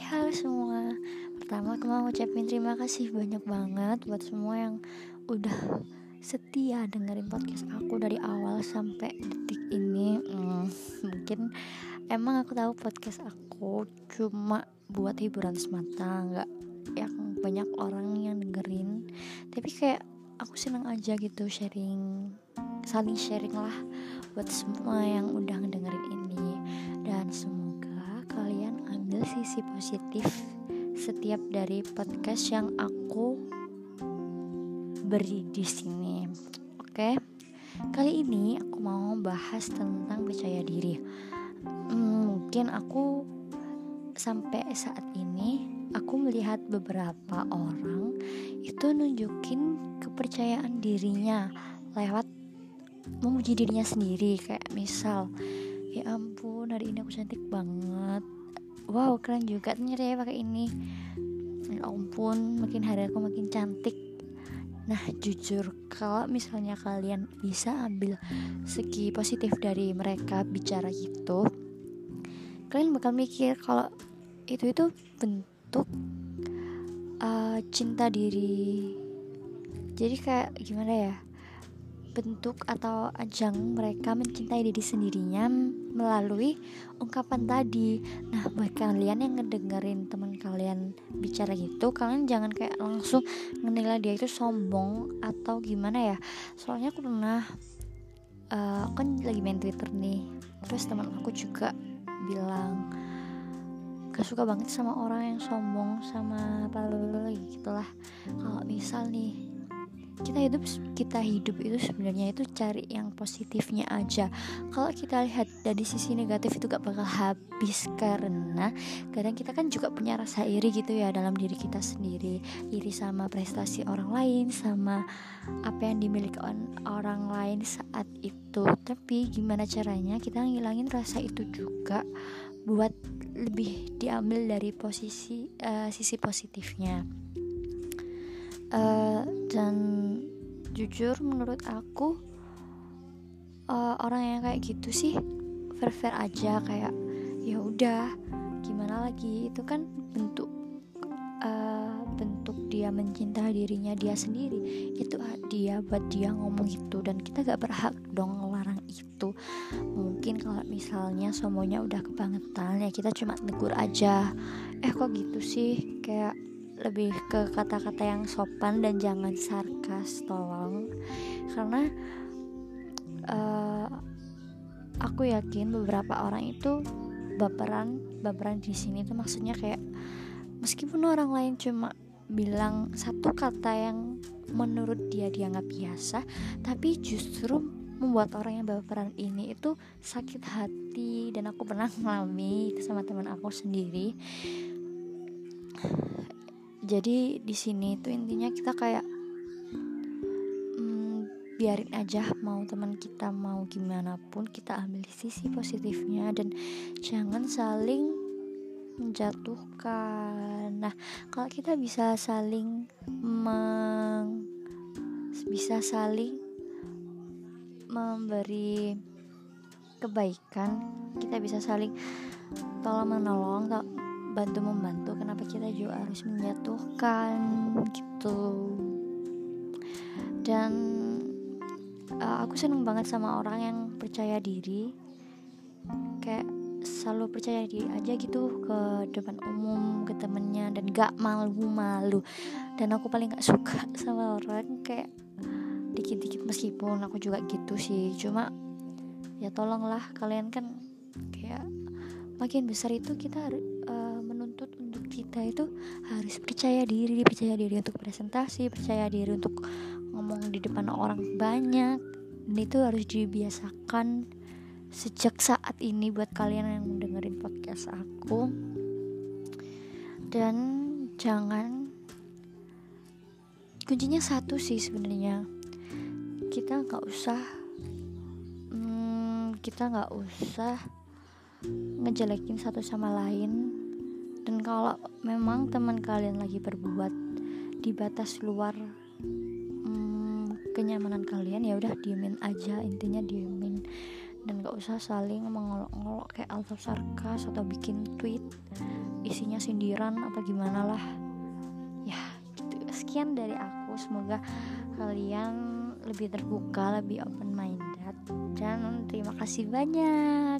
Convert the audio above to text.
Halo semua. Pertama aku mau ngucapin terima kasih banyak banget Buat semua yang udah setia dengerin podcast aku dari awal sampai detik ini. Hmm, Mungkin emang aku tahu podcast aku cuma buat hiburan semata Nggak yang banyak orang yang dengerin. Tapi kayak aku senang aja gitu sharing Saling sharing lah buat semua yang udah dengerin ini. Dan semua sisi positif setiap dari podcast yang aku beri di sini. Oke, kali ini aku mau bahas tentang percaya diri. Hmm, mungkin aku sampai saat ini aku melihat beberapa orang itu nunjukin kepercayaan dirinya lewat memuji dirinya sendiri kayak misal ya ampun hari ini aku cantik banget. Wow keren juga ternyata ya pakai ini. Ya ampun makin hari aku makin cantik. Nah jujur kalau misalnya kalian bisa ambil segi positif dari mereka bicara gitu kalian bakal mikir kalau itu itu bentuk uh, cinta diri. Jadi kayak gimana ya bentuk atau ajang mereka mencintai diri sendirinya melalui ungkapan tadi. Nah, buat kalian yang ngedengerin teman kalian bicara gitu, kalian jangan kayak langsung menilai dia itu sombong atau gimana ya. Soalnya aku pernah uh, kan lagi main Twitter nih. Terus teman aku juga bilang gak suka banget sama orang yang sombong sama apa gitulah. Kalau misal nih kita hidup kita hidup itu sebenarnya itu cari yang positifnya aja. Kalau kita lihat dari sisi negatif itu gak bakal habis karena kadang kita kan juga punya rasa iri gitu ya dalam diri kita sendiri. Iri sama prestasi orang lain sama apa yang dimiliki orang lain saat itu. Tapi gimana caranya kita ngilangin rasa itu juga buat lebih diambil dari posisi uh, sisi positifnya uh, dan jujur menurut aku uh, orang yang kayak gitu sih fair fair aja kayak ya udah gimana lagi? Itu kan bentuk uh, bentuk dia mencintai dirinya dia sendiri. Itu dia buat dia ngomong itu dan kita gak berhak dong ngelarang itu. Mungkin kalau misalnya semuanya udah kebangetan ya kita cuma negur aja. Eh kok gitu sih? Kayak lebih ke kata-kata yang sopan dan jangan sarkas tolong. Karena uh, aku yakin beberapa orang itu baperan baperan di sini tuh maksudnya kayak meskipun orang lain cuma bilang satu kata yang menurut dia dianggap biasa tapi justru membuat orang yang baperan ini itu sakit hati. Dan aku pernah ngalami itu sama teman aku sendiri jadi di sini itu intinya kita kayak hmm, biarin aja mau teman kita mau gimana pun kita ambil sisi positifnya dan jangan saling menjatuhkan. Nah kalau kita bisa saling meng bisa saling memberi kebaikan kita bisa saling tolong menolong bantu membantu kenapa kita juga harus menjatuhkan gitu. Dan uh, aku seneng banget sama orang yang percaya diri. Kayak selalu percaya diri aja gitu ke depan umum ke temennya dan gak malu-malu. Dan aku paling gak suka sama orang kayak dikit-dikit meskipun aku juga gitu sih. Cuma ya tolonglah kalian kan kayak makin besar itu kita uh, kita itu harus percaya diri percaya diri untuk presentasi percaya diri untuk ngomong di depan orang banyak. Dan itu harus dibiasakan sejak saat ini buat kalian yang dengerin podcast aku. Dan jangan kuncinya satu sih sebenarnya. Kita nggak usah hmm, kita nggak usah ngejelekin satu sama lain dan kalau memang teman kalian lagi berbuat di batas luar hmm, kenyamanan kalian ya udah diemin aja intinya diemin. Dan gak usah saling mengolok-olok kayak alto sarkas atau bikin tweet isinya sindiran apa gimana lah. Ya gitu. Sekian dari aku. Semoga kalian lebih terbuka lebih open minded dan terima kasih banyak